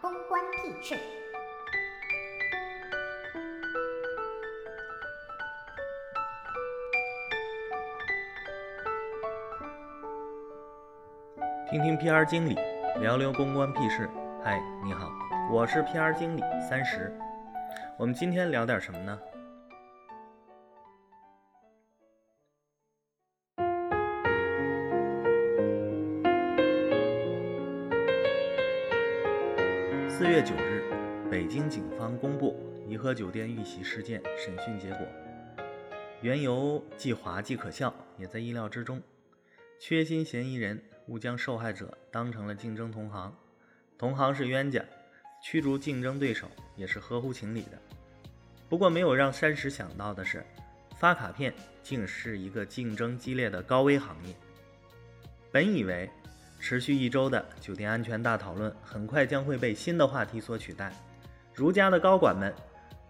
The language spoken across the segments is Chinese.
公关屁事。听听 PR 经理聊聊公关屁事。嗨，你好，我是 PR 经理三十。我们今天聊点什么呢？四月九日，北京警方公布颐和酒店遇袭事件审讯结果，缘由既滑稽可笑，也在意料之中。缺心嫌疑人误将受害者当成了竞争同行，同行是冤家，驱逐竞争对手也是合乎情理的。不过，没有让山石想到的是，发卡片竟是一个竞争激烈的高危行业。本以为持续一周的酒店安全大讨论很快将会被新的话题所取代，如家的高管们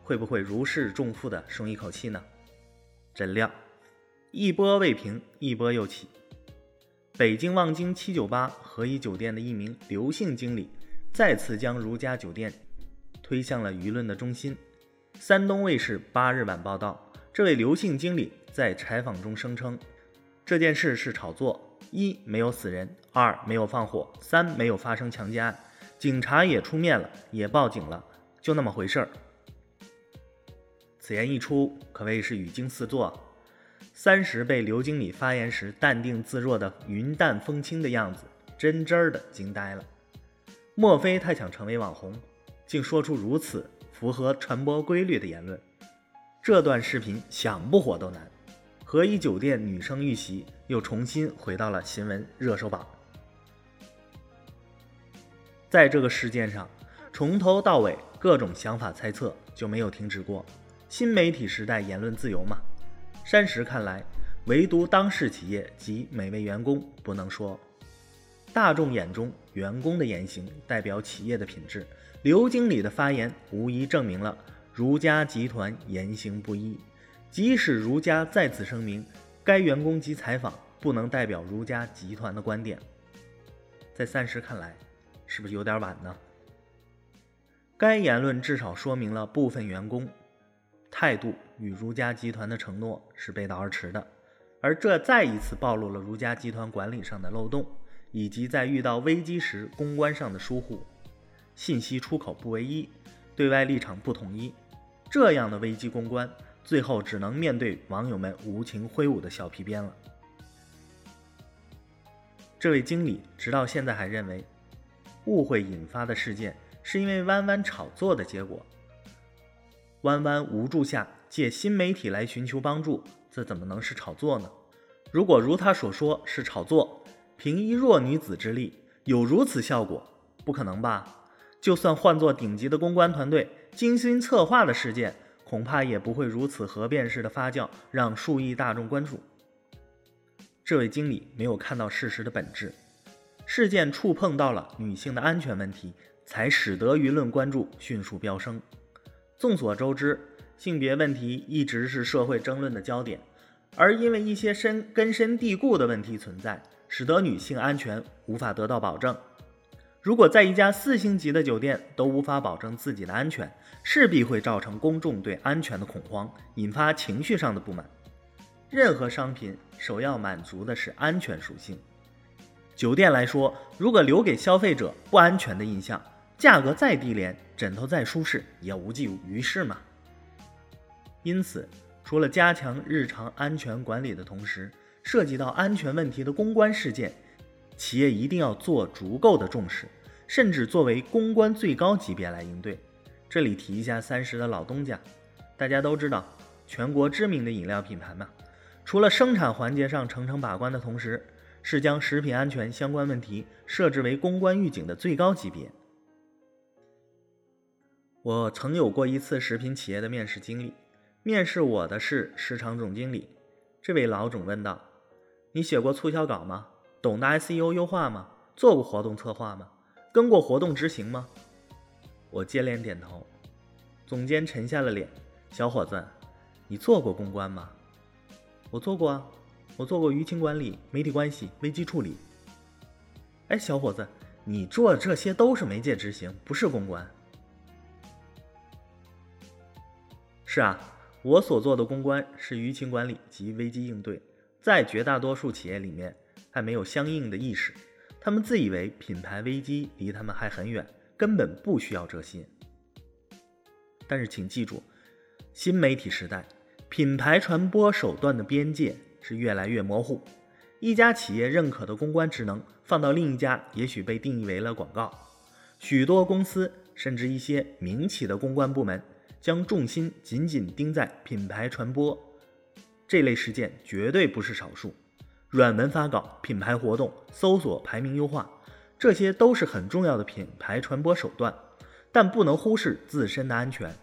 会不会如释重负的松一口气呢？怎料，一波未平，一波又起。北京望京七九八和颐酒店的一名刘姓经理，再次将如家酒店推向了舆论的中心。山东卫视八日晚报道，这位刘姓经理在采访中声称，这件事是炒作：一没有死人，二没有放火，三没有发生强奸案，警察也出面了，也报警了，就那么回事儿。此言一出，可谓是语惊四座。三十被刘经理发言时淡定自若的云淡风轻的样子，真真儿的惊呆了。莫非他想成为网红，竟说出如此符合传播规律的言论？这段视频想不火都难。和颐酒店女生遇袭又重新回到了新闻热搜榜。在这个事件上，从头到尾各种想法猜测就没有停止过。新媒体时代，言论自由嘛。山石看来，唯独当事企业及每位员工不能说。大众眼中，员工的言行代表企业的品质。刘经理的发言无疑证明了如家集团言行不一。即使如家再次声明，该员工及采访不能代表如家集团的观点，在三十看来，是不是有点晚呢？该言论至少说明了部分员工。态度与如家集团的承诺是背道而驰的，而这再一次暴露了如家集团管理上的漏洞，以及在遇到危机时公关上的疏忽，信息出口不唯一，对外立场不统一，这样的危机公关，最后只能面对网友们无情挥舞的小皮鞭了。这位经理直到现在还认为，误会引发的事件是因为弯弯炒作的结果。弯弯无助下借新媒体来寻求帮助，这怎么能是炒作呢？如果如他所说是炒作，凭一弱女子之力有如此效果，不可能吧？就算换做顶级的公关团队精心策划的事件，恐怕也不会如此核变式的发酵，让数亿大众关注。这位经理没有看到事实的本质，事件触碰到了女性的安全问题，才使得舆论关注迅速飙升。众所周知，性别问题一直是社会争论的焦点，而因为一些深根深蒂固的问题存在，使得女性安全无法得到保证。如果在一家四星级的酒店都无法保证自己的安全，势必会造成公众对安全的恐慌，引发情绪上的不满。任何商品首要满足的是安全属性。酒店来说，如果留给消费者不安全的印象，价格再低廉，枕头再舒适，也无济于事嘛。因此，除了加强日常安全管理的同时，涉及到安全问题的公关事件，企业一定要做足够的重视，甚至作为公关最高级别来应对。这里提一下三十的老东家，大家都知道，全国知名的饮料品牌嘛，除了生产环节上层层把关的同时，是将食品安全相关问题设置为公关预警的最高级别。我曾有过一次食品企业的面试经历，面试我的是市场总经理。这位老总问道：“你写过促销稿吗？懂得 SEO 优化吗？做过活动策划吗？跟过活动执行吗？”我接连点头。总监沉下了脸：“小伙子，你做过公关吗？”“我做过啊，我做过舆情管理、媒体关系、危机处理。”“哎，小伙子，你做这些都是媒介执行，不是公关。是啊，我所做的公关是舆情管理及危机应对，在绝大多数企业里面还没有相应的意识，他们自以为品牌危机离他们还很远，根本不需要这些。但是请记住，新媒体时代，品牌传播手段的边界是越来越模糊。一家企业认可的公关职能，放到另一家，也许被定义为了广告。许多公司甚至一些民企的公关部门，将重心紧紧盯在品牌传播。这类事件绝对不是少数。软文发稿、品牌活动、搜索排名优化，这些都是很重要的品牌传播手段。但不能忽视自身的安全。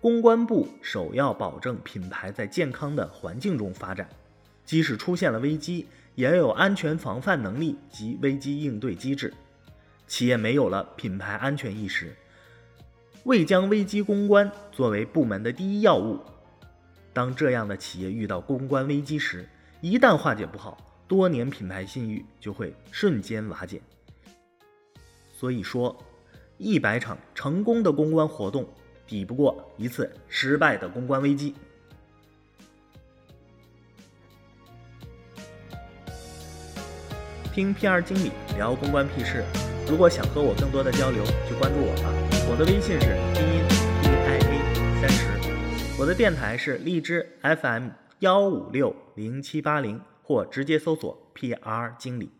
公关部首要保证品牌在健康的环境中发展，即使出现了危机，也要有安全防范能力及危机应对机制。企业没有了品牌安全意识，未将危机公关作为部门的第一要务，当这样的企业遇到公关危机时，一旦化解不好，多年品牌信誉就会瞬间瓦解。所以说。一百场成功的公关活动，抵不过一次失败的公关危机。听 PR 经理聊公关屁事，如果想和我更多的交流，就关注我吧。我的微信是拼音 D I A 三十，我的电台是荔枝 FM 幺五六零七八零，或直接搜索 PR 经理。